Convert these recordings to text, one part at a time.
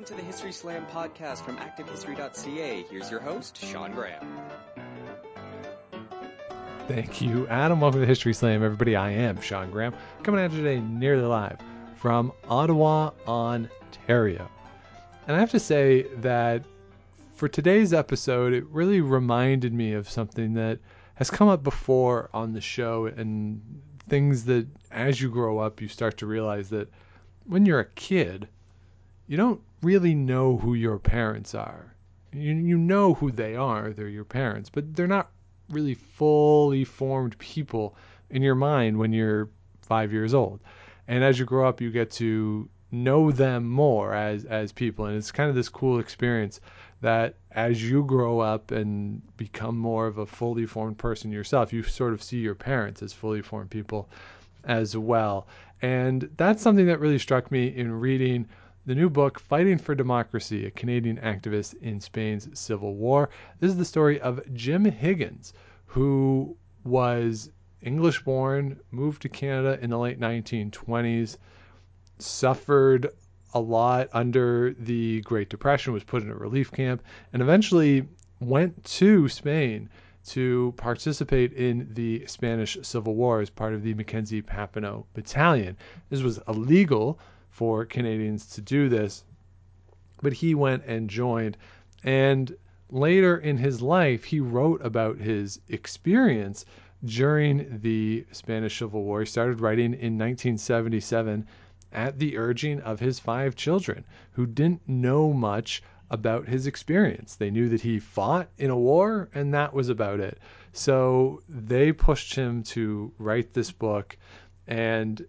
welcome to the History Slam podcast from ActiveHistory.ca. Here's your host, Sean Graham. Thank you, Adam. Welcome to History Slam, everybody. I am Sean Graham, coming at you today nearly live from Ottawa, Ontario. And I have to say that for today's episode, it really reminded me of something that has come up before on the show and things that as you grow up, you start to realize that when you're a kid, you don't really know who your parents are. You, you know who they are, they're your parents, but they're not really fully formed people in your mind when you're five years old. And as you grow up, you get to know them more as, as people. And it's kind of this cool experience that as you grow up and become more of a fully formed person yourself, you sort of see your parents as fully formed people as well. And that's something that really struck me in reading the new book, Fighting for Democracy A Canadian Activist in Spain's Civil War. This is the story of Jim Higgins, who was English born, moved to Canada in the late 1920s, suffered a lot under the Great Depression, was put in a relief camp, and eventually went to Spain to participate in the Spanish Civil War as part of the Mackenzie Papineau Battalion. This was illegal for Canadians to do this. But he went and joined. And later in his life, he wrote about his experience during the Spanish Civil War. He started writing in 1977 at the urging of his five children who didn't know much about his experience. They knew that he fought in a war, and that was about it. So they pushed him to write this book, and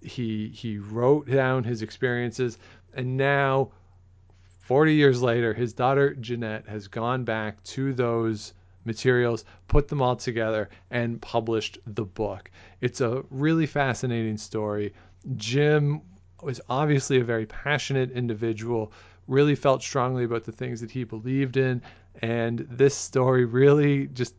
he he wrote down his experiences and now 40 years later his daughter Janette has gone back to those materials put them all together and published the book. It's a really fascinating story. Jim was obviously a very passionate individual really felt strongly about the things that he believed in and this story really just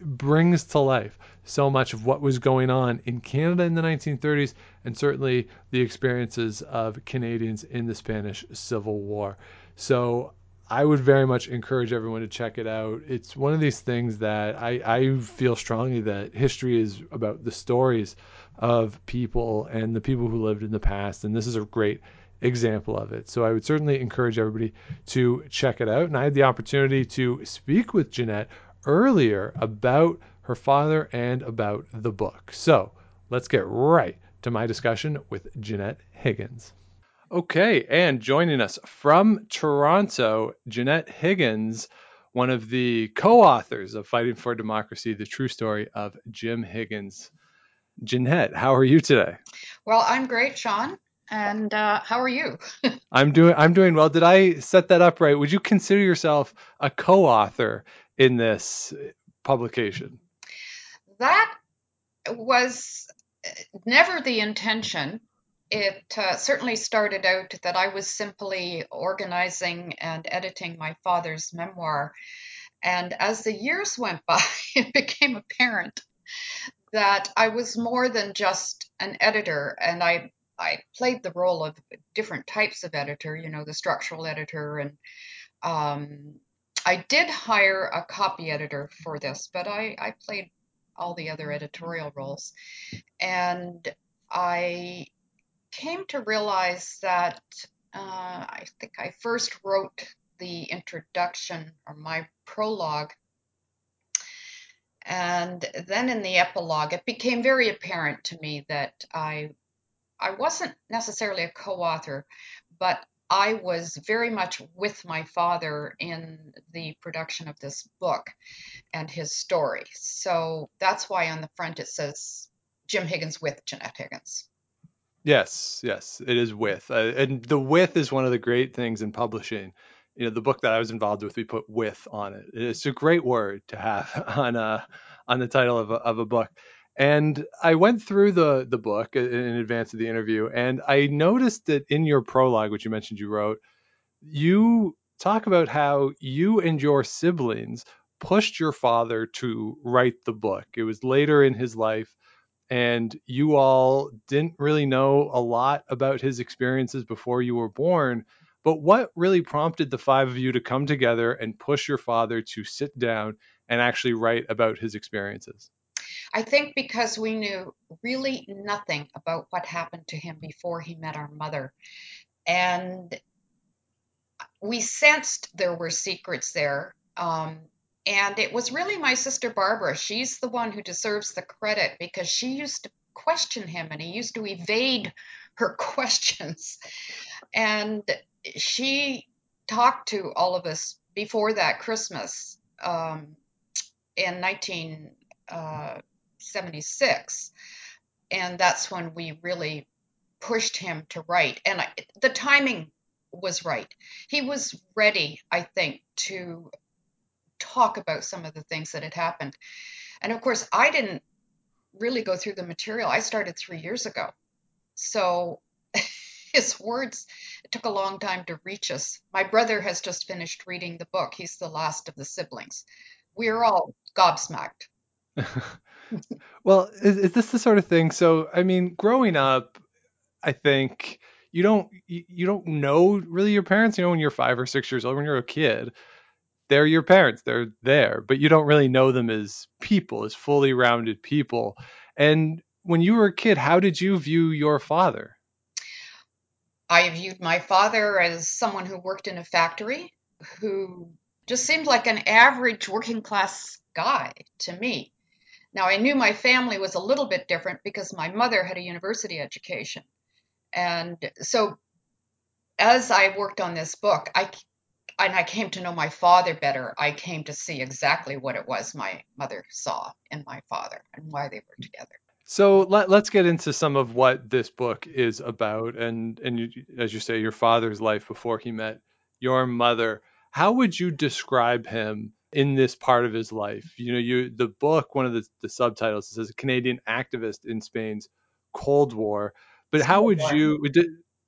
brings to life so much of what was going on in Canada in the 1930s and certainly the experiences of Canadians in the Spanish Civil War. So I would very much encourage everyone to check it out. It's one of these things that I, I feel strongly that history is about the stories of people and the people who lived in the past. And this is a great example of it. So I would certainly encourage everybody to check it out. And I had the opportunity to speak with Janette earlier about her father and about the book. So let's get right to my discussion with Janette Higgins. Okay, and joining us from Toronto, Janette Higgins, one of the co authors of Fighting for Democracy, the true story of Jim Higgins. Janette, how are you today? Well, I'm great, Sean. And uh, how are you? I'm doing I'm doing well. Did I set that up right? Would you consider yourself a co-author in this publication? That was never the intention. It uh, certainly started out that I was simply organizing and editing my father's memoir. And as the years went by, it became apparent that I was more than just an editor, and I I played the role of different types of editor, you know, the structural editor and um, I did hire a copy editor for this, but I, I played all the other editorial roles. And I came to realize that uh, I think I first wrote the introduction or my prologue. And then in the epilogue, it became very apparent to me that I I wasn't necessarily a co-author, but I was very much with my father in the production of this book and his story. So that's why on the front it says Jim Higgins with Janette Higgins. Yes, yes, it is with. Uh, and the with is one of the great things in publishing. You know, the book that I was involved with, we put with on it. It's a great word to have on a on the title of a, of a book. And I went through the the book in advance of the interview, and I noticed that in your prologue, which you mentioned you wrote, you talk about how you and your siblings pushed your father to write the book. It was later in his life, and you all didn't really know a lot about his experiences before you were born. But what really prompted the five of you to come together and push your father to sit down and actually write about his experiences? I think because we knew really nothing about what happened to him before he met our mother. And we sensed there were secrets there. Um, and it was really my sister Barbara. She's the one who deserves the credit because she used to question him and he used to evade her questions. And she talked to all of us before that Christmas um, in 1976. Uh, and that's when we really pushed him to write. And I, the timing was right. He was ready, I think, to talk about some of the things that had happened. And of course, I didn't really go through the material. I started three years ago. So his words, it took a long time to reach us. My brother has just finished reading the book. He's the last of the siblings. We're all gobsmacked. well, is, is, this the sort of thing? So, I mean, growing up, I think you don't you, don't know really your parents. You know, when you're five or six years old, when you're a kid, they're your parents. They're there, but you don't really know them as people, as fully rounded people. And when you were a kid, how did you view your father? I viewed my father as someone who worked in a factory, who just seemed like an average working class guy to me. Now, I knew my family was a little bit different because my mother had a university education. And so as I worked on this book, I and I came to know my father better. I came to see exactly what it was my mother saw in my father and why they were together. So let, us get into some of what this book is about, and and you, as you say, your father's life before he met your mother. How would you describe him in this part of his life? You know, you the book, one of the, the subtitles says a Canadian activist in Spain's Cold War. But Civil how would War. you,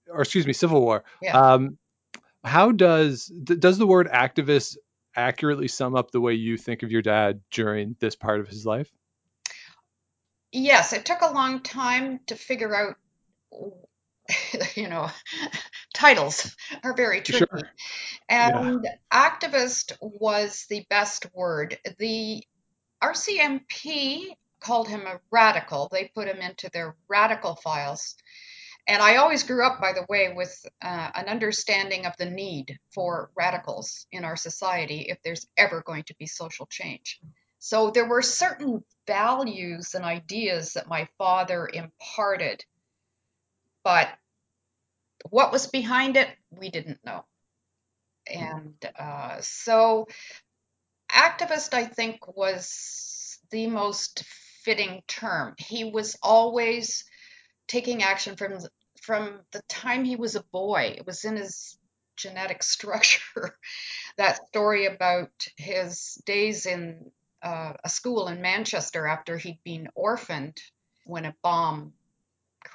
or excuse me, Civil War? Yeah. Um, how does does the word activist accurately sum up the way you think of your dad during this part of his life? Yes, it took a long time to figure out. You know, titles are very tricky. Sure. And yeah. activist was the best word. The RCMP called him a radical. They put him into their radical files. And I always grew up, by the way, with uh, an understanding of the need for radicals in our society if there's ever going to be social change. So there were certain values and ideas that my father imparted, but what was behind it, we didn't know. And uh, so, activist, I think, was the most fitting term. He was always taking action from from the time he was a boy. It was in his genetic structure. that story about his days in uh, a school in Manchester after he'd been orphaned when a bomb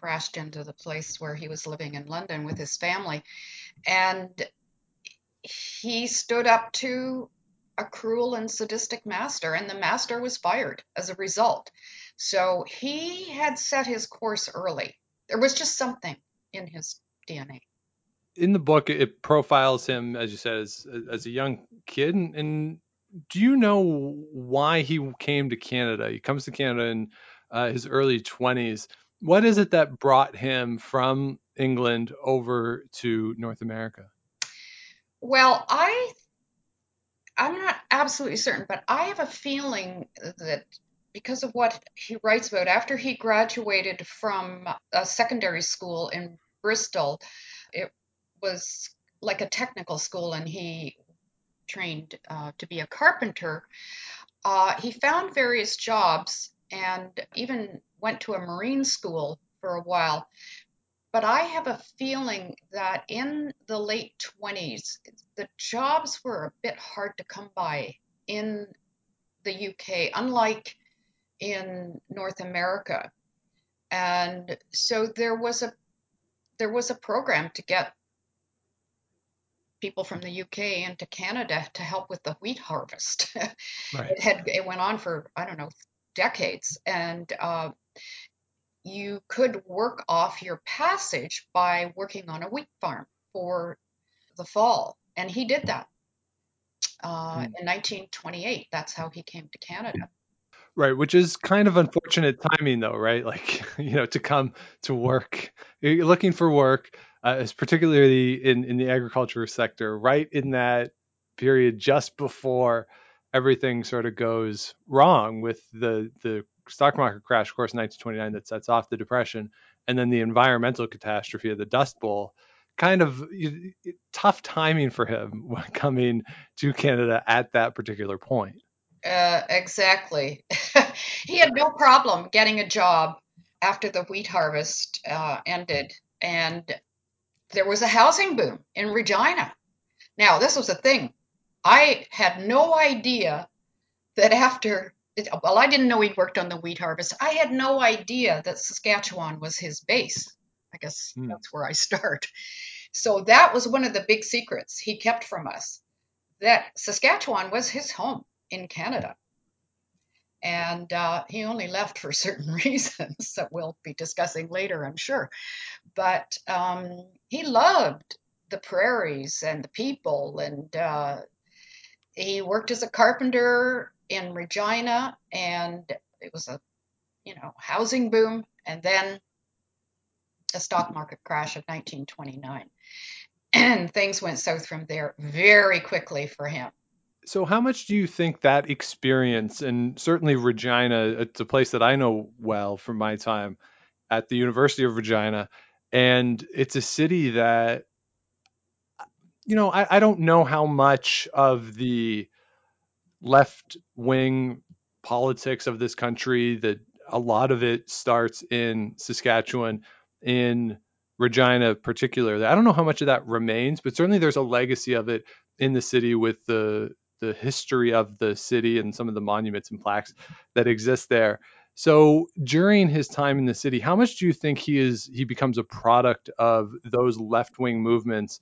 crashed into the place where he was living in London with his family. And he stood up to a cruel and sadistic master, and the master was fired as a result. So he had set his course early. There was just something in his DNA. In the book, it profiles him, as you said, as, as a young kid. And, and do you know why he came to Canada? He comes to Canada in uh, his early 20s. What is it that brought him from England over to North America? Well, I I'm not absolutely certain, but I have a feeling that because of what he writes about after he graduated from a secondary school in Bristol, it was like a technical school, and he trained uh, to be a carpenter. Uh, he found various jobs and even went to a marine school for a while. But I have a feeling that in the late 20s, the jobs were a bit hard to come by in the UK, unlike in North America. And so there was a there was a program to get people from the UK into Canada to help with the wheat harvest. right. It had it went on for I don't know decades, and uh, you could work off your passage by working on a wheat farm for the fall, and he did that uh, Hmm. in 1928. That's how he came to Canada. Right, which is kind of unfortunate timing, though, right? Like, you know, to come to work, you're looking for work, uh, is particularly in in the agriculture sector, right in that period just before everything sort of goes wrong with the the stock market crash, of course, 1929, that sets off the depression, and then the environmental catastrophe of the Dust Bowl. Kind of tough timing for him coming to Canada at that particular point. Uh, exactly. He had no problem getting a job after the wheat harvest uh, ended, and there was a housing boom in Regina. Now, this was a thing. I had no idea that after, well, I didn't know he'd worked on the wheat harvest. I had no idea that Saskatchewan was his base. I guess Hmm. that's where I start. So that was one of the big secrets he kept from us that Saskatchewan was his home in Canada. And uh, he only left for certain reasons that we'll be discussing later, I'm sure. But um, he loved the prairies and the people, and uh, he worked as a carpenter in Regina, and it was a you know housing boom, and then the stock market crash of 1929, and things went south from there very quickly for him. So, how much do you think that experience, and certainly Regina, it's a place that I know well from my time at the University of Regina, and it's a city that, you know, I, I don't know how much of the left wing politics of this country that a lot of it starts in Saskatchewan, in Regina particularly. I don't know how much of that remains, but certainly there's a legacy of it in the city with the the history of the city and some of the monuments and plaques that exist there. So during his time in the city, how much do you think he is he becomes a product of those left wing movements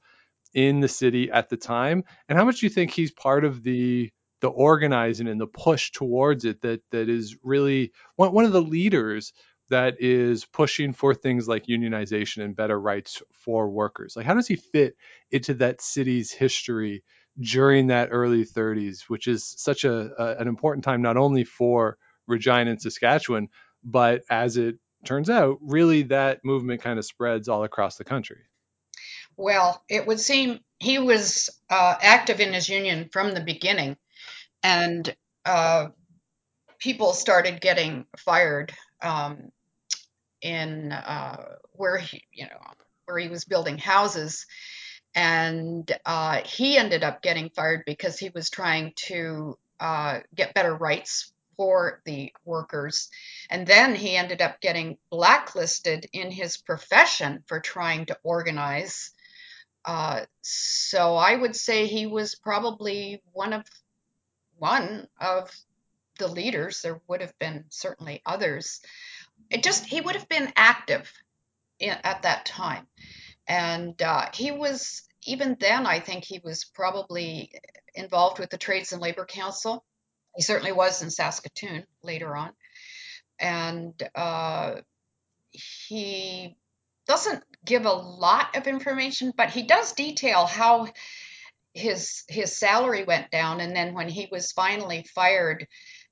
in the city at the time and how much do you think he's part of the the organizing and the push towards it that that is really one, one of the leaders that is pushing for things like unionization and better rights for workers? Like how does he fit into that city's history during that early 30s which is such a, a an important time not only for regina and saskatchewan but as it turns out really that movement kind of spreads all across the country Well, it would seem he was uh, active in his union from the beginning, and uh, people started getting fired um, in uh, where he, you know, where he was building houses, and uh, he ended up getting fired because he was trying to uh, get better rights for the workers, and then he ended up getting blacklisted in his profession for trying to organize. Uh, so I would say he was probably one of one of the leaders. There would have been certainly others. It just he would have been active in, at that time, and uh, he was even then. I think he was probably involved with the Trades and Labor Council. He certainly was in Saskatoon later on, and uh, he doesn't give a lot of information, but he does detail how his his salary went down and then when he was finally fired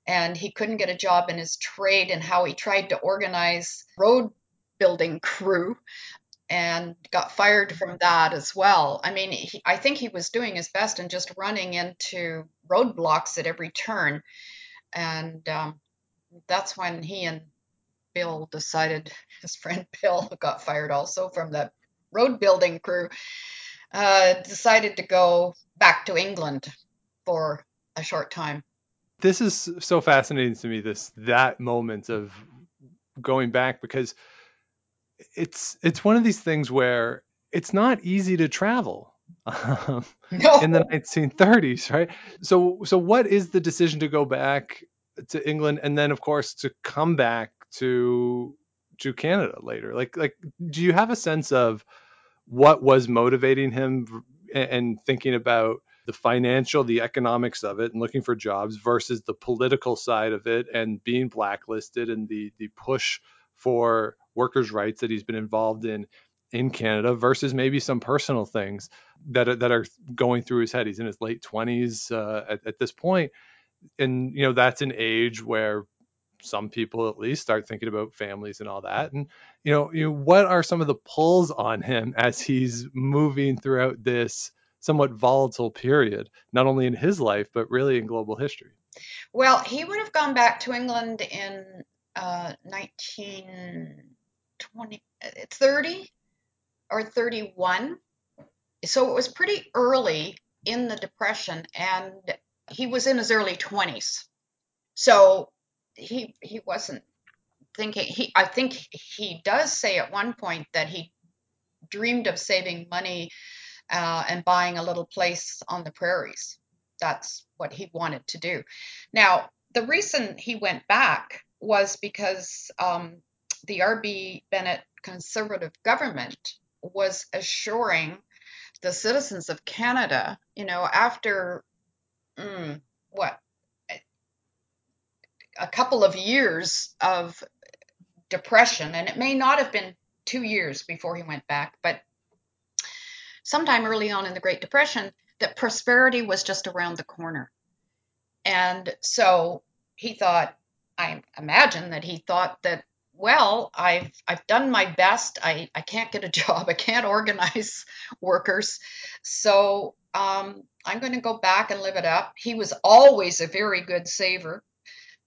and he couldn't get a job in his trade and how he tried to organize road building crew and got fired from that as well. I mean, he, I think he was doing his best and just running into roadblocks at every turn. And um, that's when he and Bill decided, his friend Bill got fired also from the road building crew, uh, decided to go back to England for a short time. this is so fascinating to me this that moment of going back because it's it's one of these things where it's not easy to travel um, No, in the 1930s right so so what is the decision to go back to England and then of course to come back to to Canada later like like do you have a sense of what was motivating him and thinking about the financial, the economics of it, and looking for jobs versus the political side of it and being blacklisted and the the push for workers' rights that he's been involved in in Canada versus maybe some personal things that are, that are going through his head. He's in his late 20s uh, at, at this point, and you know that's an age where some people at least start thinking about families and all that. And you know, you know, what are some of the pulls on him as he's moving throughout this somewhat volatile period, not only in his life but really in global history? Well, he would have gone back to England in uh, 1920, 30 or 31. So it was pretty early in the Depression, and he was in his early 20s. So he he wasn't thinking he I think he does say at one point that he dreamed of saving money uh, and buying a little place on the prairies. That's what he wanted to do. Now, the reason he went back was because um, the R.B. Bennett conservative government was assuring the citizens of Canada, you know, after mm, what a couple of years of depression, and it may not have been two years before he went back, but sometime early on in the Great Depression, that prosperity was just around the corner. And so he thought, I imagine that he thought that, well, I've I've done my best. I, I can't get a job. I can't organize workers. So um, I'm going to go back and live it up. He was always a very good saver.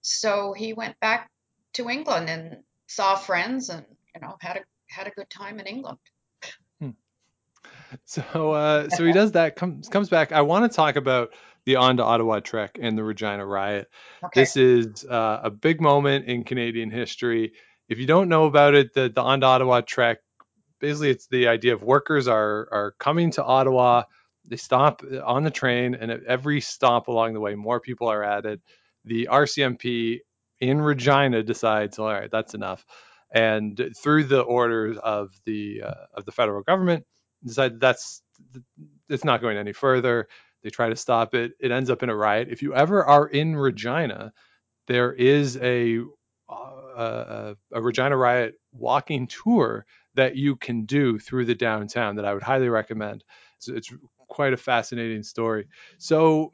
So he went back to England and saw friends and you know had a had a good time in England. Hmm. So uh, so he does that comes comes back. I want to talk about the On to Ottawa trek and the Regina riot. Okay. This is uh, a big moment in Canadian history. If you don't know about it, the the On to Ottawa trek basically it's the idea of workers are are coming to Ottawa. They stop on the train, and at every stop along the way, more people are added the RCMP in Regina decides, all right, that's enough, and through the orders of the uh, of the federal government, decide that's it's not going any further. They try to stop it. It ends up in a riot. If you ever are in Regina, there is a uh, a Regina riot walking tour that you can do through the downtown that I would highly recommend. So it's quite a fascinating story. So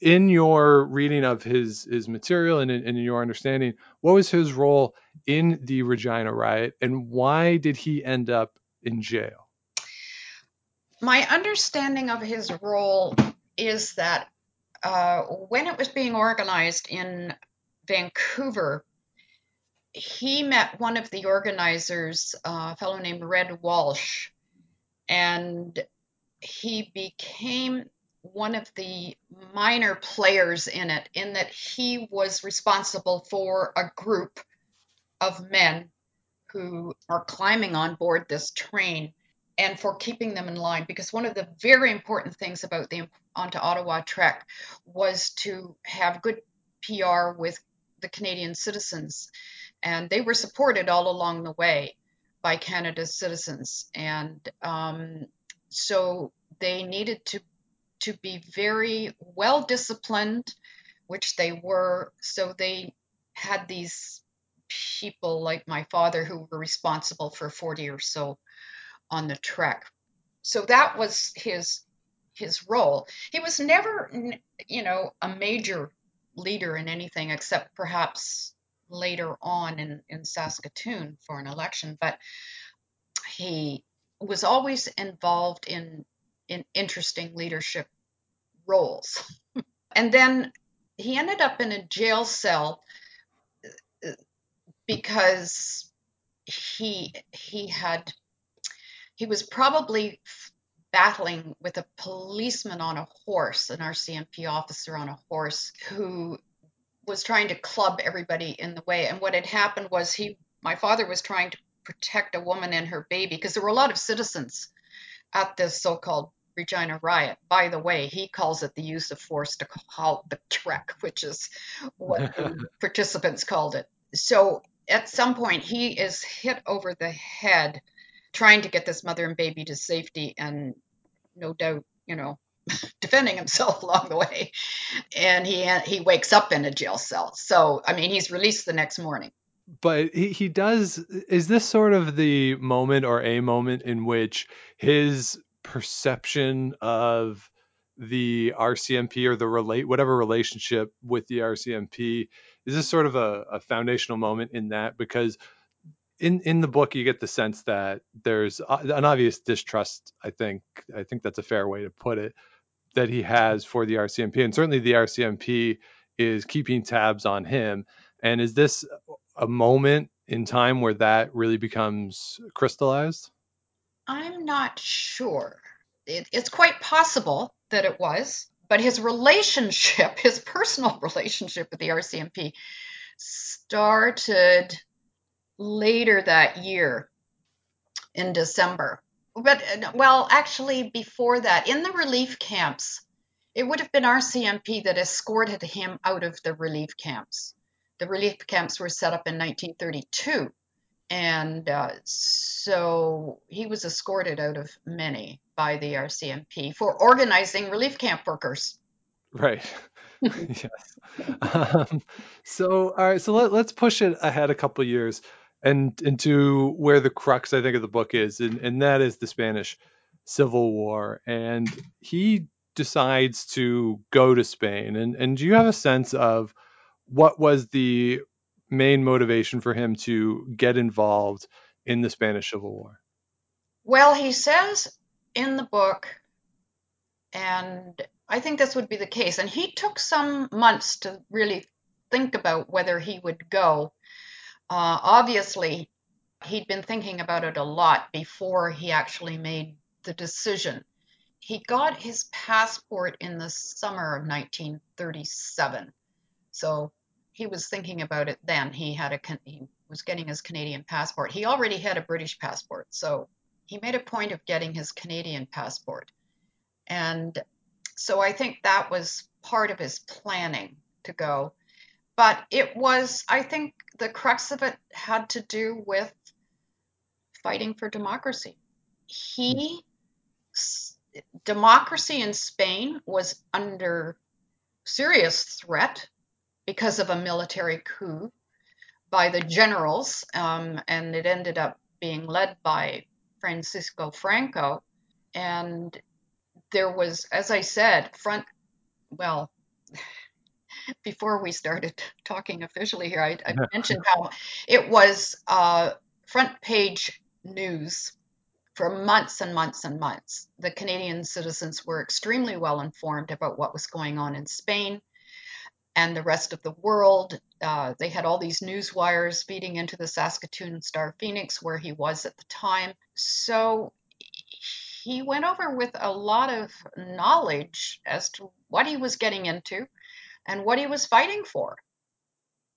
in your reading of his his material and in, in, your understanding, what was his role in the Regina riot, and why did he end up in jail? My understanding of his role is that uh, when it was being organized in Vancouver, he met one of the organizers, a fellow named Red Walsh, and he became one of the minor players in it, in that he was responsible for a group of men who are climbing on board this train and for keeping them in line. Because one of the very important things about the On to Ottawa Trek was to have good PR with the Canadian citizens. And they were supported all along the way by Canada's citizens. And um, so they needed to to be very well disciplined, which they were. So they had these people like my father who were responsible for 40 or so on the trek. So that was his his role. He was never, you know, a major leader in anything except perhaps later on in, in Saskatoon for an election, but he was always involved in in interesting leadership roles. and then he ended up in a jail cell uh, because he he had he was probably battling with a policeman on a horse, an RCMP officer on a horse who was trying to club everybody in the way. And what had happened was he my father was trying to protect a woman and her baby because there were a lot of citizens at this so-called Regina riot. By the way, he calls it the use of force to halt the trek, which is what the participants called it. So at some point, he is hit over the head trying to get this mother and baby to safety, and no doubt, you know, defending himself along the way. And he he wakes up in a jail cell. So I mean, he's released the next morning. but he, he does is this sort of the moment or a moment in which his perception of the RCMP or the relate whatever relationship with the RCMP is this sort of a, a foundational moment in that? Because in in the book you get the sense that there's an obvious distrust i think i think that's a fair way to put it that he has for the rcmp and certainly the rcmp is keeping tabs on him. And is this a moment in time where that really becomes crystallized I'm not sure. It, it's quite possible that it was, but his relationship, his personal relationship with the RCMP, started later that year in December. But, uh, well, actually, before that, in the relief camps, it would have been RCMP that escorted him out of the relief camps. The relief camps were set up in 1932. And uh, so he was escorted out of many by the RCMP for organizing relief camp workers. Right. yes. Um, so, all right. So let, let's push it ahead a couple years and into where the crux, I think, of the book is, and, and that is the Spanish Civil War. And he decides to go to Spain. And, and do you have a sense of what was the main motivation for him to get involved in the Spanish Civil War? Well, he says in the book, and I think this would be the case, and he took some months to really think about whether he would go. Uh, obviously, he'd been thinking about it a lot before he actually made the decision. He got his passport in the summer of 1937. So he was thinking about it then. He had a he was getting his Canadian passport. He already had a British passport, so he made a point of getting his Canadian passport. And so I think that was part of his planning to go. But it was, I think the crux of it had to do with fighting for democracy. He, democracy in Spain was under serious threat because of a military coup by the generals, um, and it ended up being led by Francisco Franco. And there was, as I said, front, well, before we started talking officially here, I, I mentioned how it was uh, front page news for months and months and months. The Canadian citizens were extremely well informed about what was going on in Spain and the rest of the world. Uh, they had all these news wires feeding into the Saskatoon Star Phoenix, where he was at the time. So he went over with a lot of knowledge as to what he was getting into and what he was fighting for.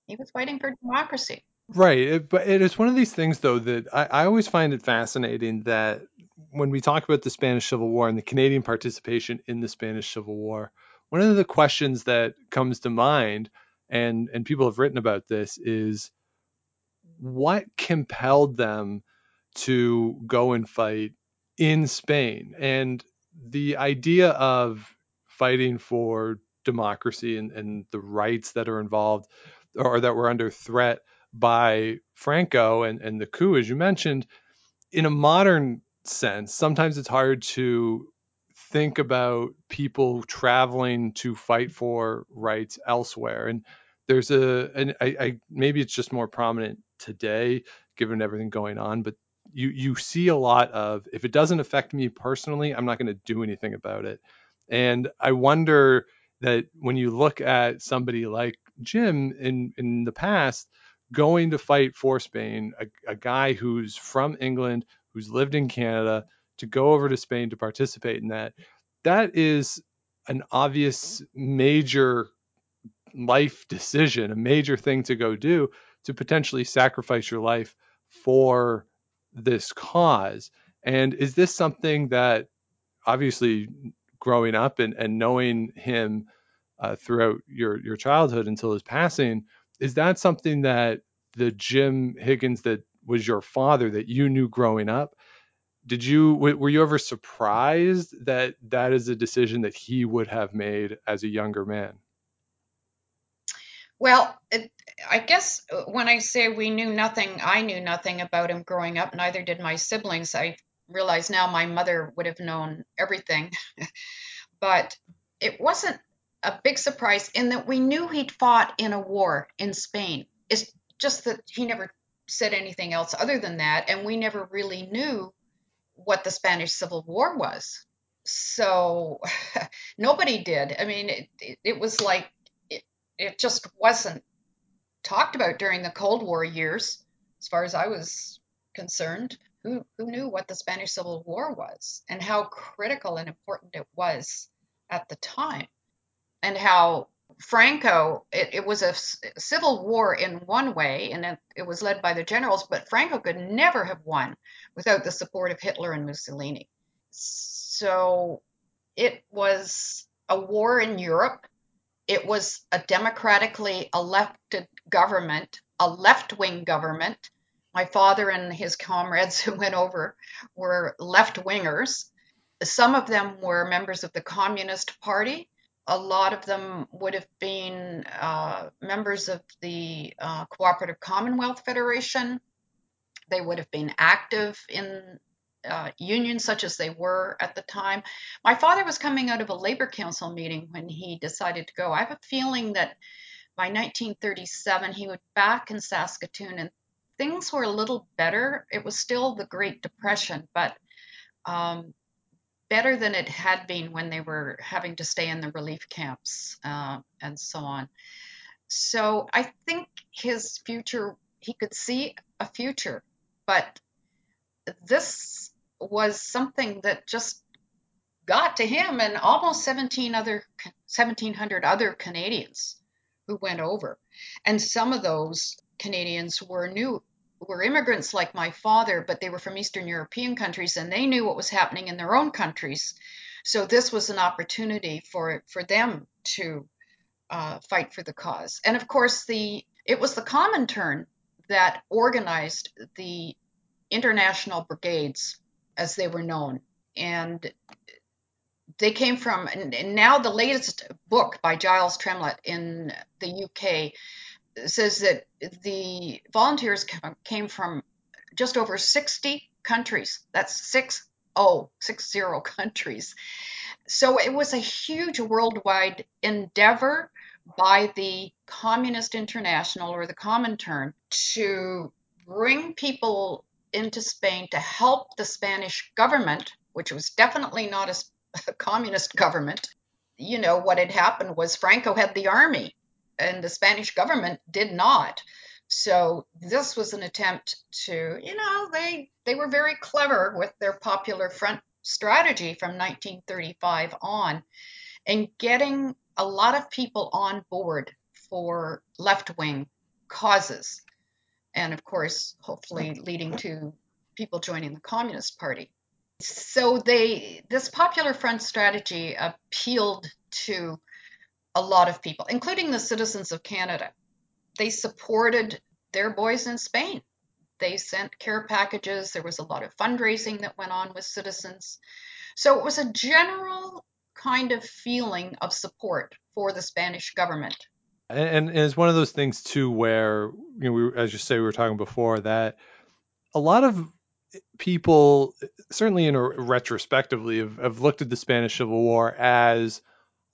He was fighting for democracy. Right. It, but it is one of these things, though, that I, I always find it fascinating that when we talk about the Spanish Civil War and the Canadian participation in the Spanish Civil War, one of the questions that comes to mind, and and people have written about this, is what compelled them to go and fight in Spain, and the idea of fighting for democracy and, and the rights that are involved or that were under threat by Franco and, and the coup, as you mentioned, in a modern sense, sometimes it's hard to think about people traveling to fight for rights elsewhere. And there's a, and I, I maybe it's just more prominent today given everything going on, but you you see a lot of if it doesn't affect me personally, I'm not going to do anything about it. And I wonder that when you look at somebody like Jim in in the past going to fight for Spain, a, a guy who's from England, who's lived in Canada, to go over to Spain to participate in that, that is an obvious major life decision, a major thing to go do to potentially sacrifice your life for this cause. And is this something that obviously growing up and, and knowing him uh, throughout your, your childhood until his passing, is that something that the Jim Higgins that was your father that you knew growing up did you were you ever surprised that that is a decision that he would have made as a younger man Well, it, I guess uh, when I say we knew nothing, I knew nothing about him growing up. Neither did my siblings. I realize now my mother would have known everything, but it wasn't a big surprise in that we knew he'd fought in a war in Spain. It's just that he never said anything else other than that, and we never really knew what the Spanish Civil War was. So nobody did. I mean, it, it, it was like it, it just wasn't talked about during the Cold War years, as far as I was concerned. Who, who knew what the Spanish Civil War was and how critical and important it was at the time, and how Franco, it, it was a civil war in one way, and it, it was led by the generals, but Franco could never have won without the support of Hitler and Mussolini. So it was a war in Europe. It was a democratically elected government, a left wing government. My father and his comrades who went over were left wingers. Some of them were members of the Communist Party. A lot of them would have been uh, members of the uh, Cooperative Commonwealth Federation. They would have been active in uh, unions such as they were at the time. My father was coming out of a labor council meeting when he decided to go. I have a feeling that by 1937 he was back in Saskatoon and things were a little better. It was still the Great Depression, but um, better than it had been when they were having to stay in the relief camps uh, and so on. So I think his future, he could see a future, but this was something that just got to him and almost 17 other 1700 other Canadians who went over. And some of those Canadians were new were immigrants like my father, but they were from Eastern European countries and they knew what was happening in their own countries. So this was an opportunity for for them to uh, fight for the cause. And of course, the it was the Comintern that organized the international brigades as they were known. And they came from, and now the latest book by Giles Tremlett in the UK says that the volunteers came from just over 60 countries. That's six oh, six zero countries. So it was a huge worldwide endeavor by the Communist International or the Comintern to bring people into Spain to help the Spanish government, which was definitely not a, a communist government. You know, what had happened was Franco had the army and the Spanish government did not. So this was an attempt to, you know, they they were very clever with their popular front strategy from 1935 on and getting a lot of people on board for left-wing causes and of course, hopefully leading to people joining the Communist Party. So they this popular front strategy appealed to a lot of people, including the citizens of Canada. They supported their boys in Spain. They sent care packages. There was a lot of fundraising that went on with citizens. So it was a general kind of feeling of support for the Spanish government and, and it's one of those things too where you know we, as you say we were talking before that a lot of people certainly in a retrospectively have, have looked at the spanish civil war as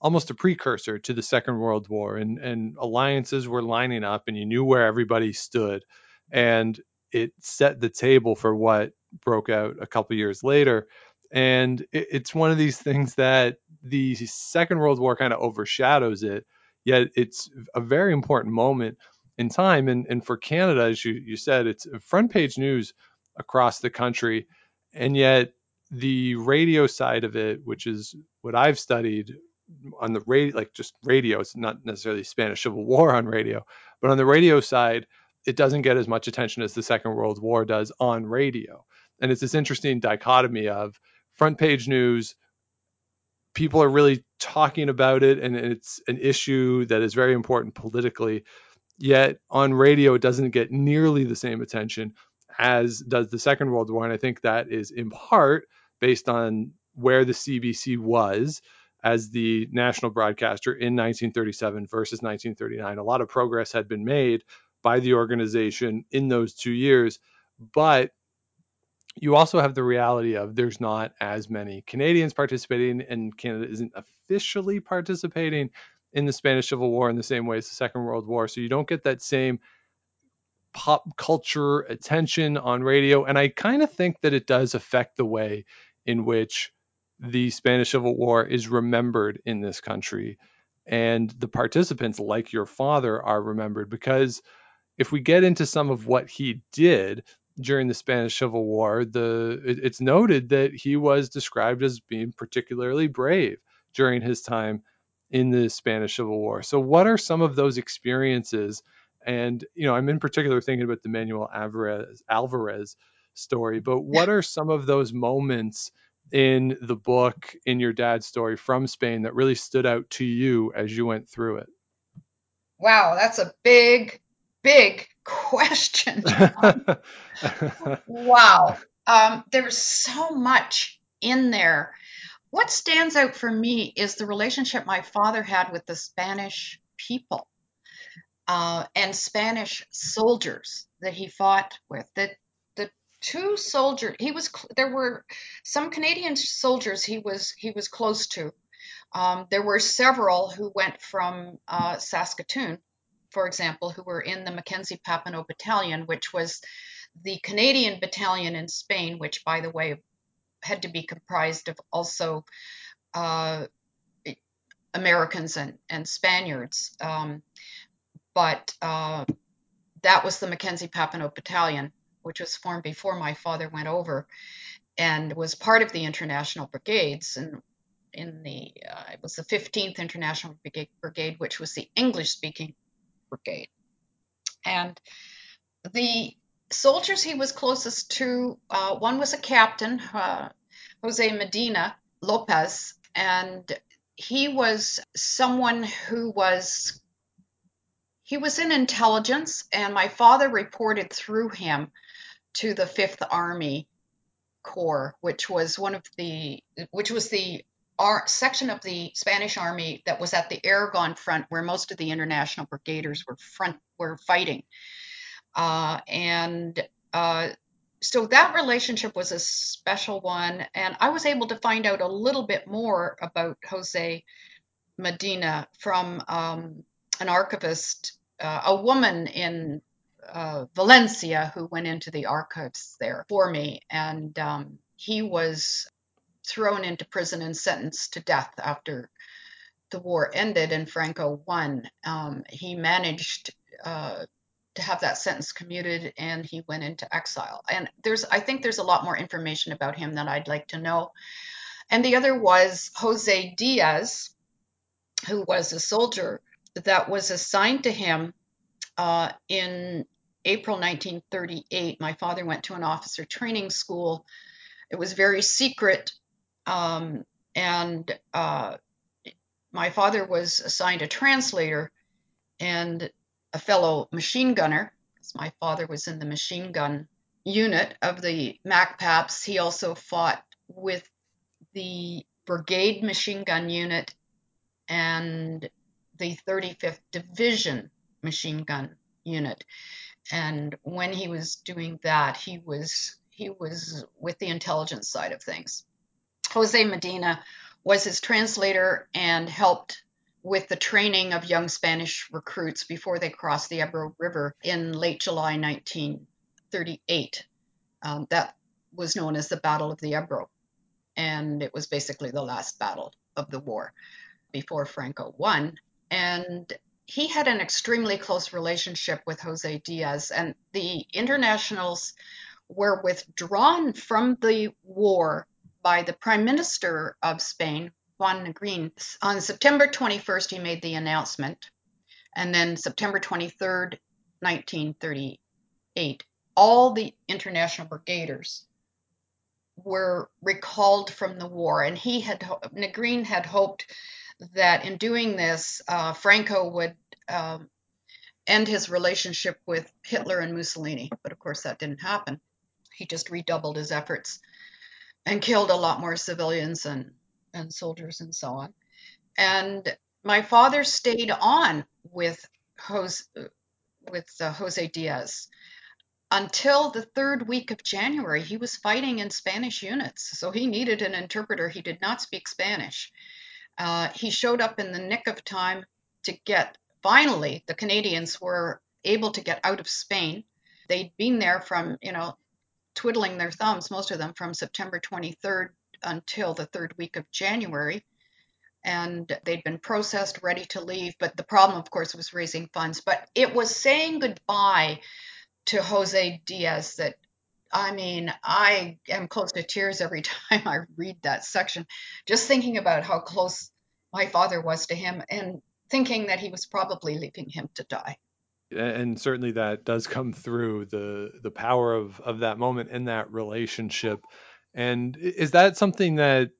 almost a precursor to the second world war and and alliances were lining up and you knew where everybody stood and it set the table for what broke out a couple years later and it, it's one of these things that the second world war kind of overshadows it yet it's a very important moment in time. And, and for Canada, as you, you said, it's front page news across the country. And yet the radio side of it, which is what I've studied on the radio, like just radio, it's not necessarily Spanish Civil War on radio, but on the radio side, it doesn't get as much attention as the Second World War does on radio. And it's this interesting dichotomy of front page news, people are really talking about it and it's an issue that is very important politically yet on radio it doesn't get nearly the same attention as does the second world war and i think that is in part based on where the cbc was as the national broadcaster in 1937 versus 1939. A lot of progress had been made by the organization in those two years, but you also have the reality of there's not as many Canadians participating, and Canada isn't officially participating in the Spanish Civil War in the same way as the Second World War. So you don't get that same pop culture attention on radio. And I kind of think that it does affect the way in which the Spanish Civil War is remembered in this country. And the participants, like your father, are remembered because if we get into some of what he did during the Spanish Civil War, the it, it's noted that he was described as being particularly brave during his time in the Spanish Civil War. So, what are some of those experiences? And you know, I'm in particular thinking about the Manuel Alvarez, Alvarez story. But what are some of those moments in the book, in your dad's story from Spain, that really stood out to you as you went through it? Wow, that's a big, big question. wow, um, there's so much in there what stands out for me is the relationship my father had with the Spanish people uh, and Spanish soldiers that he fought with. That two soldiers he was there were some Canadian soldiers he was he was close to. Um, there were several who went from uh, Saskatoon, for example, who were in the Mackenzie Papineau Battalion, which was the Canadian battalion in Spain, which, by the way, had to be comprised of also uh, Americans and, and Spaniards. Um, but uh, that was the Mackenzie Papineau Battalion, which was formed before my father went over and was part of the International Brigades. And in the, uh, it was the 15th International Brigade, which was the English speaking brigade. And the soldiers he was closest to, uh, one was a captain, uh, Jose Medina Lopez, and he was someone who was he was in intelligence, and my father reported through him to the Fifth Army Corps, which was one of the which was the our section of the Spanish Army that was at the Aragon front, where most of the international brigaders were front were fighting. Uh, and uh, so that relationship was a special one. And I was able to find out a little bit more about Jose Medina from um, an archivist, uh, a woman in uh, Valencia who went into the archives there for me. And um, he was thrown into prison and sentenced to death after the war ended and Franco won. Um, he managed uh, to have that sentence commuted and he went into exile. And there's I think there's a lot more information about him that I'd like to know. And the other was Jose Diaz, who was a soldier that was assigned to him uh, in April 1938. My father went to an officer training school. It was very secret. Um, and uh, my father was assigned a translator. And a fellow machine gunner, my father was in the machine gun unit of the MacPaps. He also fought with the brigade machine gun unit and the 35th Division machine gun unit. And when he was doing that, he was he was with the intelligence side of things. Jose Medina was his translator and helped with the training of young Spanish recruits before they crossed the Ebro River in late July 1938. Um, that was known as the Battle of the Ebro, and it was basically the last battle of the war before Franco won. And he had an extremely close relationship with Jose Diaz, and the internationals were withdrawn from the war by the Prime Minister of Spain, Juan Negrin. On September 21st, he made the announcement. And then September 23rd, 1938, all the international brigaders were recalled from the war. And he had, Negrin had hoped that in doing this, uh, Franco would um, end his relationship with Hitler and Mussolini. But of course, that didn't happen. He just redoubled his efforts and killed a lot more civilians and and soldiers and so on. and my father stayed on with Jose, with uh, Jose Diaz until the third week of January. He was fighting in Spanish units, so he needed an interpreter. He did not speak Spanish. Uh, he showed up in the nick of time to get. Finally, the Canadians were able to get out of Spain. They'd been there from, you know, twiddling their thumbs, most of them from September 23rd until the third week of January and they'd been processed, ready to leave. But the problem, of course, was raising funds. But it was saying goodbye to Jose Diaz that, I mean, I am close to tears every time I read that section, just thinking about how close my father was to him and thinking that he was probably leaving him to die. And certainly that does come through the the power of of that moment in that relationship. And is that something that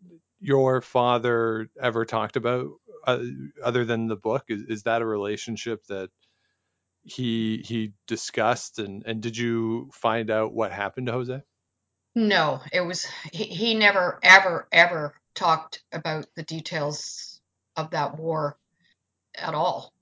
your father ever talked about uh, other than the book? Is, is that a relationship that he he discussed and and did you find out what happened to Jose? No, it was he, he never ever ever talked about the details of that war at all.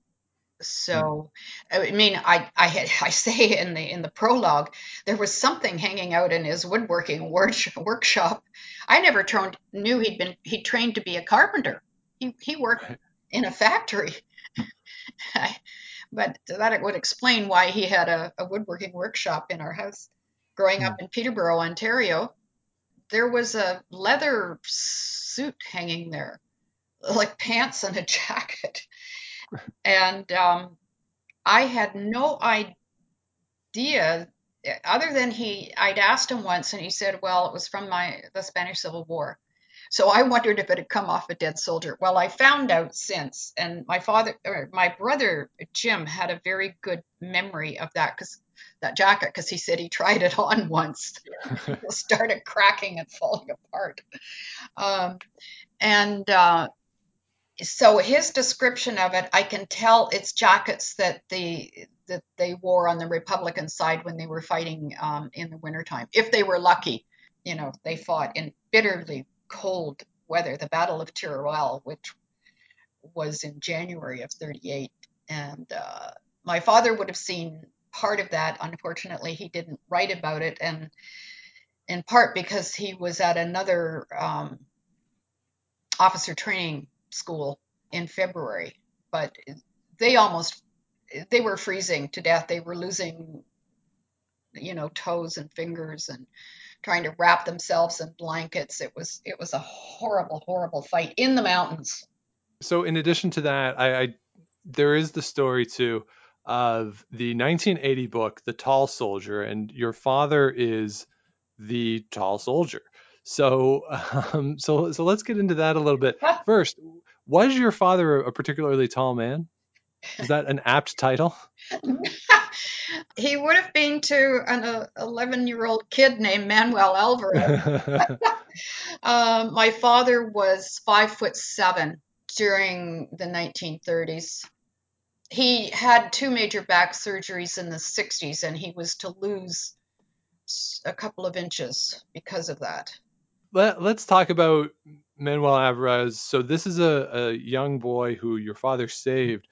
So, hmm. I mean, I I had I say in the in the prologue there was something hanging out in his woodworking work, workshop. I never turned, knew he'd been he trained to be a carpenter. He he worked in a factory, but that would explain why he had a, a woodworking workshop in our house. Growing up Hmm. in Peterborough, Ontario, there was a leather suit hanging there, like pants and a jacket, and um, I had no idea other than he I'd asked him once and he said, "Well, it was from my the Spanish Civil War." So I wondered if it had come off a dead soldier. Well, I found out since, and my father or my brother Jim had a very good memory of that because that jacket because he said he tried it on once. It started cracking and falling apart. Um, and uh, so his description of it, I can tell it's jackets that the that they wore on the Republican side when they were fighting um, in the wintertime. If they were lucky, you know, they fought in bitterly cold weather. The Battle of Teruel, which was in January of 38. And uh, my father would have seen part of that. Unfortunately, he didn't write about it. And in part because he was at another um, officer training school in February, but they almost they were freezing to death. They were losing, you know, toes and fingers and trying to wrap themselves in blankets. It was it was a horrible, horrible fight in the mountains. So in addition to that, I, I there is the story too of the 1980 book, The Tall Soldier, and your father is the tall soldier. So um, so so let's get into that a little bit. First, was your father a particularly tall man? Is that an apt title? he would have been to an 11 year old kid named Manuel Alvarez. Um, my father was five foot seven during the 1930s. He had two major back surgeries in the 60s, and he was to lose a couple of inches because of that. Let, let's talk about Manuel Alvarez. So this is a, a young boy who your father saved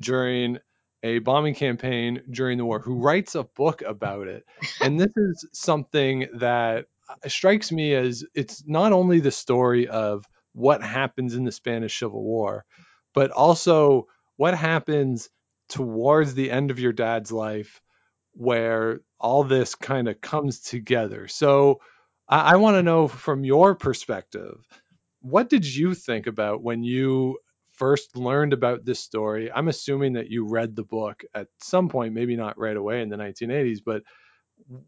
during a bombing campaign during the war who writes a book about it. And this is something that strikes me as it's not only the story of what happens in the Spanish Civil War, but also what happens towards the end of your dad's life where all this kind of comes together. So I, I want to know from your perspective, what did you think about when you first learned about this story? I'm assuming that you read the book at some point, maybe not right away in the 1980s, but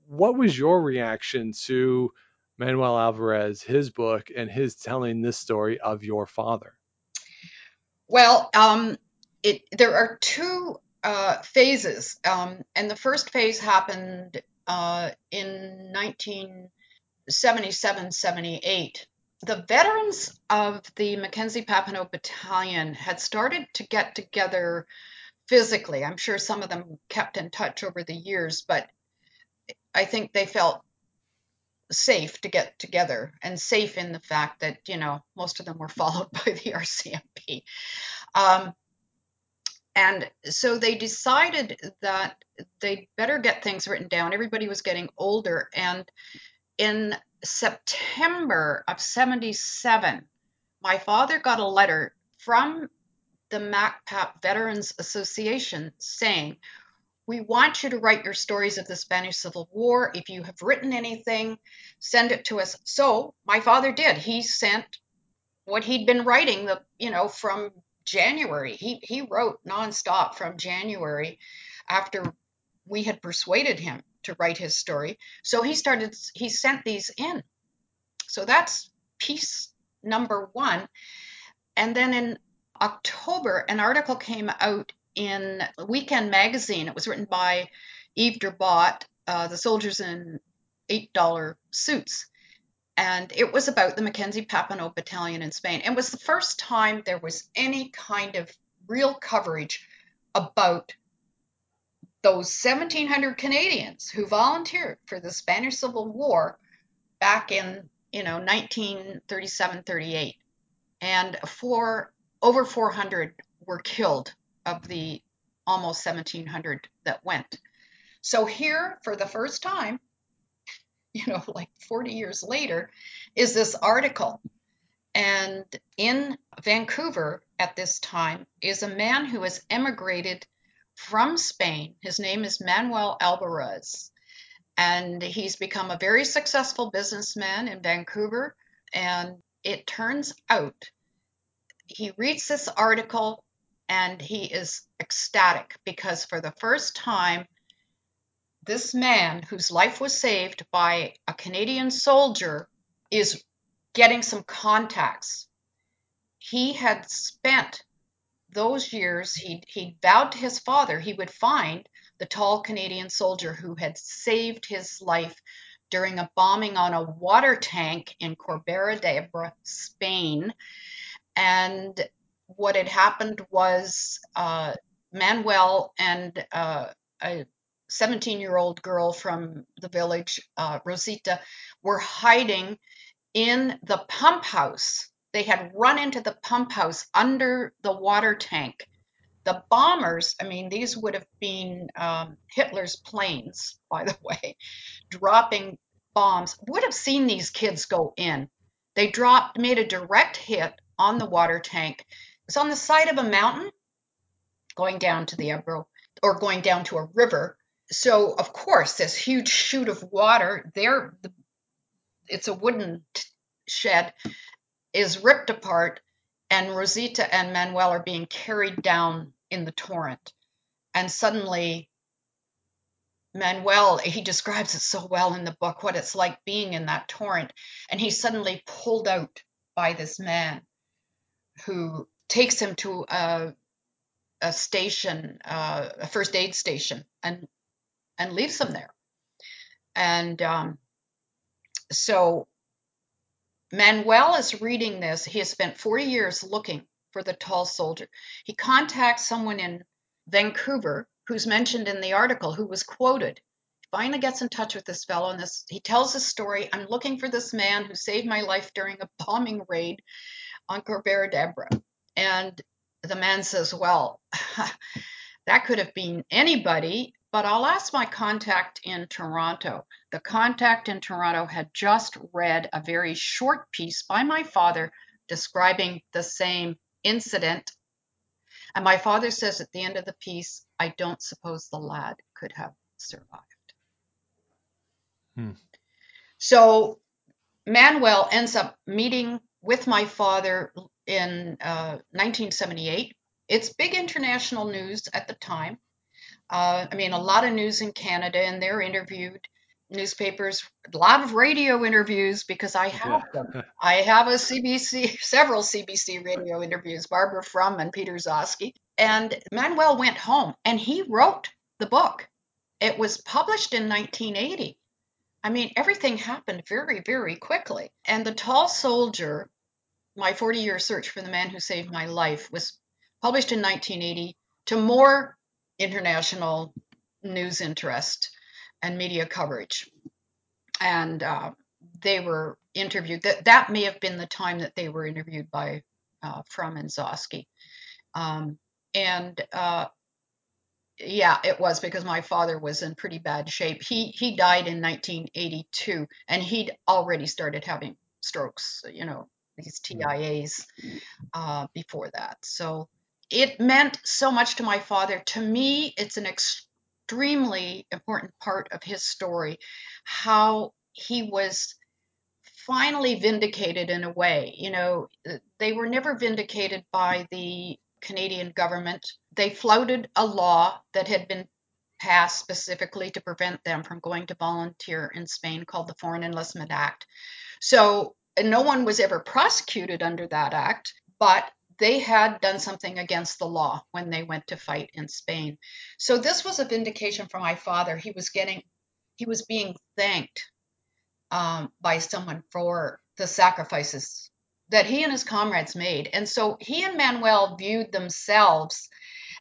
what was your reaction to Manuel Alvarez, his book, and his telling this story of your father? Well, um, it, there are two uh, phases, um, and the first phase happened uh, in 1977 78. The veterans of the Mackenzie Papineau Battalion had started to get together physically. I'm sure some of them kept in touch over the years, but I think they felt safe to get together, and safe in the fact that you know most of them were followed by the RCMP. Um, and so they decided that they'd better get things written down. Everybody was getting older, and in September of 77, my father got a letter from the MacPap Veterans Association saying, We want you to write your stories of the Spanish Civil War. If you have written anything, send it to us. So my father did. He sent what he'd been writing, the you know, from January. He he wrote nonstop from January after we had persuaded him to write his story. So he started he sent these in. So that's piece number 1. And then in October, an article came out in Weekend Magazine. It was written by Yves Durbot, uh, The Soldiers in $8 Suits. And it was about the Mackenzie Papineau Battalion in Spain. It was the first time there was any kind of real coverage about those 1,700 Canadians who volunteered for the Spanish Civil War back in, you know, 1937 38. And for over 400 were killed of the almost 1700 that went. So here, for the first time, you know, like 40 years later, is this article. And in Vancouver at this time is a man who has emigrated from Spain. His name is Manuel Alvarez. And he's become a very successful businessman in Vancouver. And it turns out he reads this article and he is ecstatic because for the first time, this man whose life was saved by a Canadian soldier is getting some contacts. He had spent those years, he, he vowed to his father he would find the tall Canadian soldier who had saved his life during a bombing on a water tank in Corbera de d'Ebre, Spain. And what had happened was uh, Manuel and uh, a 17 year old girl from the village, uh, Rosita, were hiding in the pump house. They had run into the pump house under the water tank. The bombers, I mean, these would have been um, Hitler's planes, by the way, dropping bombs, would have seen these kids go in. They dropped, made a direct hit on the water tank. It's on the side of a mountain going down to the Ebro or going down to a river. So, of course, this huge chute of water there, it's a wooden shed, is ripped apart, and Rosita and Manuel are being carried down in the torrent. And suddenly, Manuel, he describes it so well in the book, what it's like being in that torrent. And he's suddenly pulled out by this man who takes him to a, a station, uh, a first aid station, and and leaves him there. And um, so Manuel is reading this. He has spent 40 years looking for the tall soldier. He contacts someone in Vancouver who's mentioned in the article who was quoted. He finally gets in touch with this fellow and this he tells his story. I'm looking for this man who saved my life during a bombing raid on Corbera d'Ebre. And the man says, Well, that could have been anybody, but I'll ask my contact in Toronto. The contact in Toronto had just read a very short piece by my father describing the same incident. And my father says at the end of the piece, I don't suppose the lad could have survived. Hmm. So Manuel ends up meeting with my father in uh, 1978. It's big international news at the time. Uh, I mean, a lot of news in Canada, and they're interviewed. Newspapers, a lot of radio interviews because I have Yeah. them. I have a CBC, several CBC radio interviews, Barbara Frum and Peter Gzowski. And Manuel went home and he wrote the book. It was published in 1980. I mean, everything happened very, very quickly. And The Tall Soldier, my 40 year search for the man who saved my life, was published in 1980 to more international news interest and media coverage. And uh, they were interviewed. That that may have been the time that they were interviewed by uh, Frum and Gzowski. Um, and uh, yeah, it was because my father was in pretty bad shape. He he died in 1982, and he'd already started having strokes. You know, these TIAs uh, before that. So it meant so much to my father. To me, it's an extremely important part of his story, how he was finally vindicated in a way. You know, they were never vindicated by the Canadian government. They flouted a law that had been passed specifically to prevent them from going to volunteer in Spain called the Foreign Enlistment Act. So no one was ever prosecuted under that act, but they had done something against the law when they went to fight in Spain. So this was a vindication for my father. He was getting, he was being thanked um, by someone for the sacrifices that he and his comrades made. And so he and Manuel viewed themselves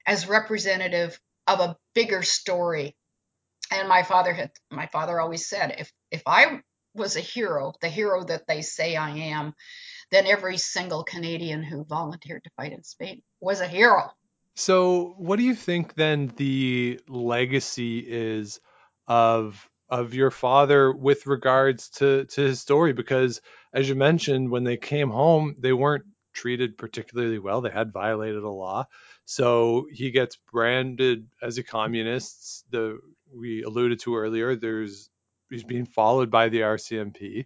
as representative of a bigger story. And my father had my father always said, if if I was a hero, the hero that they say I am, then every single Canadian who volunteered to fight in Spain was a hero. So, what do you think then the legacy is of of your father with regards to to his story? Because as you mentioned, when they came home, they weren't treated particularly well. They had violated a law, so he gets branded as a communist. The we alluded to earlier. There's he's being followed by the RCMP.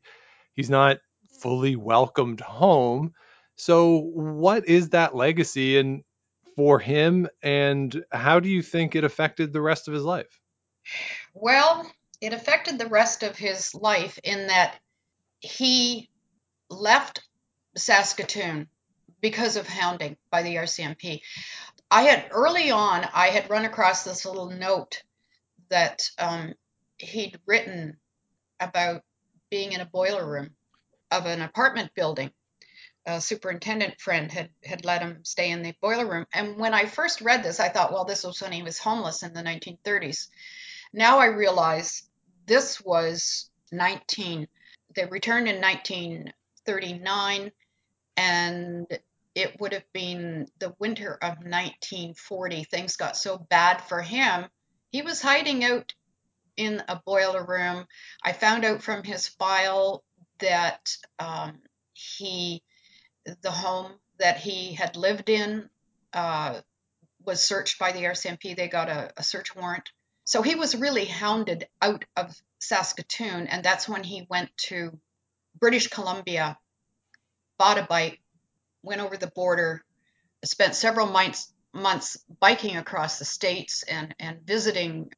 He's not fully welcomed home. So, what is that legacy, and for him and how do you think it affected the rest of his life? Well, it affected the rest of his life in that he left Saskatoon because of hounding by the RCMP. I had early on, I had run across this little note that um, he'd written about being in a boiler room of an apartment building a superintendent friend had had let him stay in the boiler room. And when I first read this, I thought, well, this was when he was homeless in the 1930s. Now I realize this was 19. They returned in 1939, and it would have been the winter of 1940. Things got so bad for him. He was hiding out in a boiler room. I found out from his file that um, he the home that he had lived in uh, was searched by the RCMP. They got a, a, search warrant. So he was really hounded out of Saskatoon, and that's when he went to British Columbia, bought a bike, went over the border, spent several months, months biking across the states and, and visiting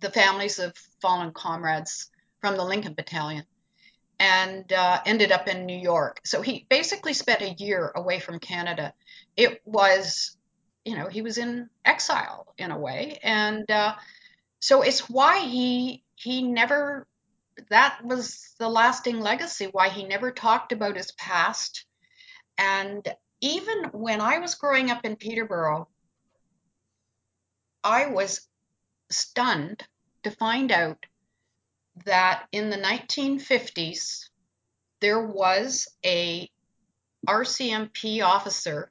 the families of fallen comrades from the Lincoln Battalion and uh, ended up in New York. So he basically spent a year away from Canada. It was, you know, he was in exile in a way, and uh, so it's why he he never. That was the lasting legacy. Why he never talked about his past, and even when I was growing up in Peterborough, I was stunned to find out that in the 1950s there was a RCMP officer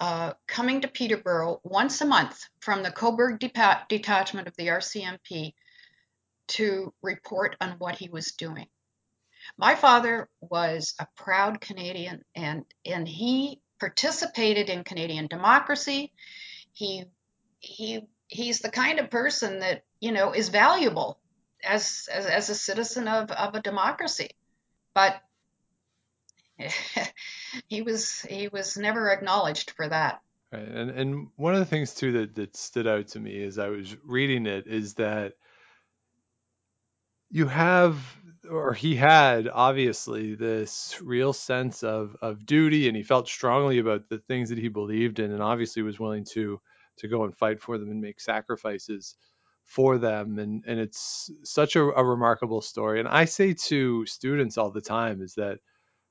uh, coming to Peterborough once a month from the Cobourg detachment of the RCMP to report on what he was doing. My father was a proud Canadian and and he participated in Canadian democracy. He he he's the kind of person that, you know, is valuable as, as, as a citizen of, of a democracy. But he was he was never acknowledged for that. Right. And and one of the things too that, that stood out to me as I was reading it is that you have or he had obviously this real sense of of duty and he felt strongly about the things that he believed in and obviously was willing to to go and fight for them and make sacrifices for them and and it's such a, a remarkable story. And i say to students all the time is that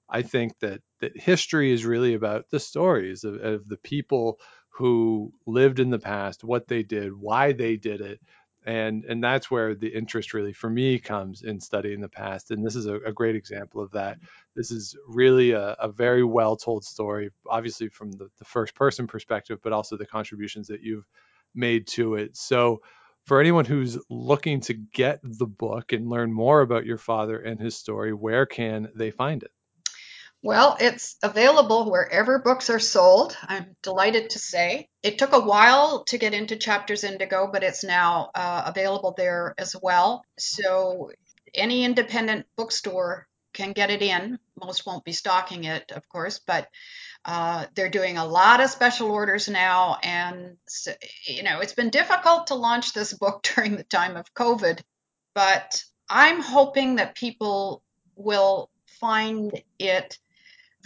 i think that that history is really about the stories of, of the people who lived in the past what they did why they did it. And and that's where the interest really for me comes in studying the past. And this is a, a great example of that. This is really a, a very well told story obviously from the, the first person perspective but also the contributions that you've made to it. So for anyone who's looking to get the book and learn more about your father and his story where can they find it well, it's available wherever books are sold. I'm delighted to say. It took a while to get into Chapters Indigo, but it's now uh, available there as well. So any independent bookstore can get it in. Most won't be stocking it, of course, but uh, they're doing a lot of special orders now. And, you know, it's been difficult to launch this book during the time of COVID, but I'm hoping that people will find it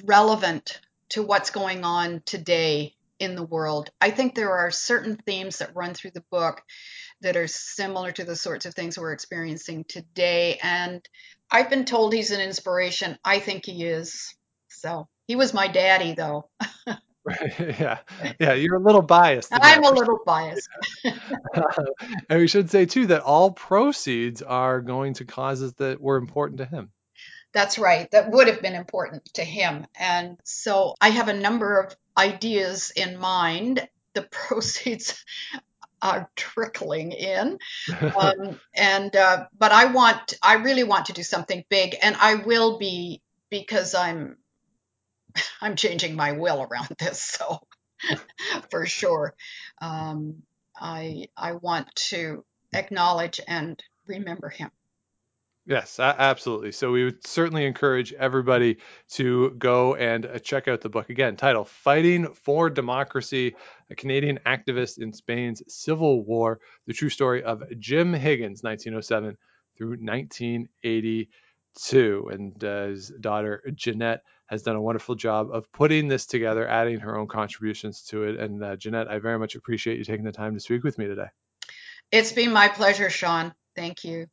relevant to what's going on today in the world. I think there are certain themes that run through the book that are similar to the sorts of things we're experiencing today. And I've been told he's an inspiration. I think he is. So he was my daddy, though. yeah, yeah, you're a little biased. I'm a little biased. and we should say too that all proceeds are going to causes that were important to him. That's right. That would have been important to him. And so I have a number of ideas in mind. The proceeds are trickling in. Um, and, uh, but I want, I really want to do something big and I will be because I'm, I'm changing my will around this. So for sure. Um, I, I want to acknowledge and remember him. Yes, absolutely. So we would certainly encourage everybody to go and uh, check out the book again. Title: Fighting for Democracy: A Canadian Activist in Spain's Civil War. The true story of Jim Higgins, 1907 through 1982. And uh, his daughter Janette has done a wonderful job of putting this together, adding her own contributions to it. And uh, Janette, I very much appreciate you taking the time to speak with me today. It's been my pleasure, Sean. Thank you.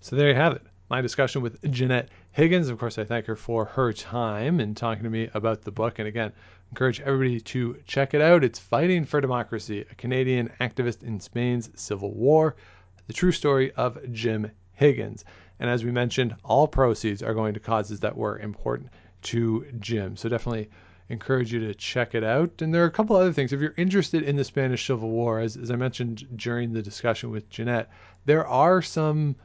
So there you have it. My discussion with Janette Higgins. Of course, I thank her for her time and talking to me about the book. And again, encourage everybody to check it out. It's Fighting for Democracy, a Canadian activist in Spain's Civil War, the true story of Jim Higgins. And as we mentioned, all proceeds are going to causes that were important to Jim. So definitely encourage you to check it out. And there are a couple other things. If you're interested in the Spanish Civil War, as, as I mentioned during the discussion with Janette, there are some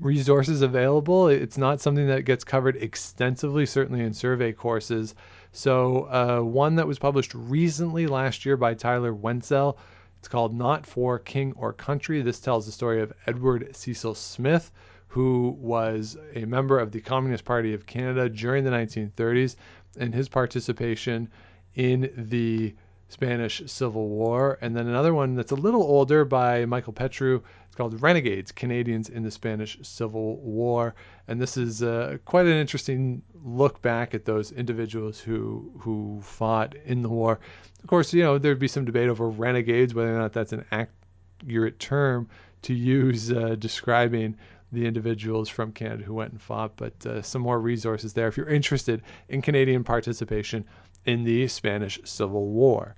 resources available. It's not something that gets covered extensively, certainly in survey courses. So, uh, one that was published recently last year by Tyler Wentzell. It's called Not for King or Country. This tells the story of Edward Cecil Smith, who was a member of the Communist Party of Canada during the 1930s, and his participation in the Spanish Civil War. And then another one that's a little older by Michael Petrou it's called Renegades Canadians in the Spanish Civil War. And this is uh, quite an interesting look back at those individuals who, who fought in the war. Of course, you know, there'd be some debate over renegades, whether or not that's an accurate term to use uh, describing the individuals from Canada who went and fought, but uh, some more resources there if you're interested in Canadian participation in the Spanish Civil War.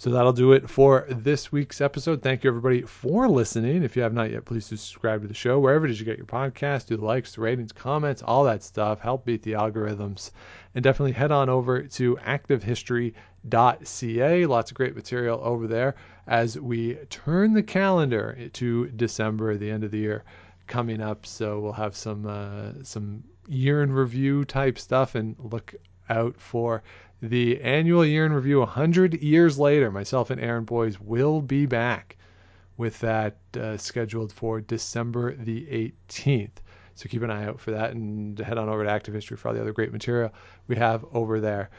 So that'll do it for this week's episode. Thank you, everybody, for listening. If you have not yet, please subscribe to the show wherever did you get your podcast. Do the likes, the ratings, comments, all that stuff. Help beat the algorithms. And definitely head on over to activehistory.ca. Lots of great material over there as we turn the calendar to December, the end of the year coming up. So we'll have some uh, some year in review type stuff and look out for the annual year in review 100 years later. Myself and Aaron Boyes will be back with that uh, scheduled for December the 18th. So keep an eye out for that and head on over to Active History for all the other great material we have over there.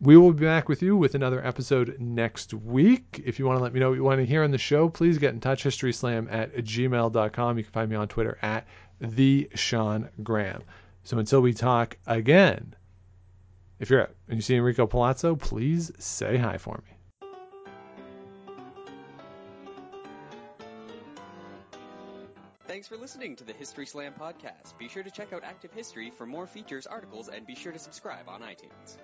We will be back with you with another episode next week. If you want to let me know what you want to hear on the show, please get in touch. HistorySlam at gmail.com. You can find me on Twitter at the Sean Graham. So until we talk again, if you're out and you see Enrico Palazzo, please say hi for me. Thanks for listening to the History Slam podcast. Be sure to check out Active History for more features, articles, and be sure to subscribe on iTunes.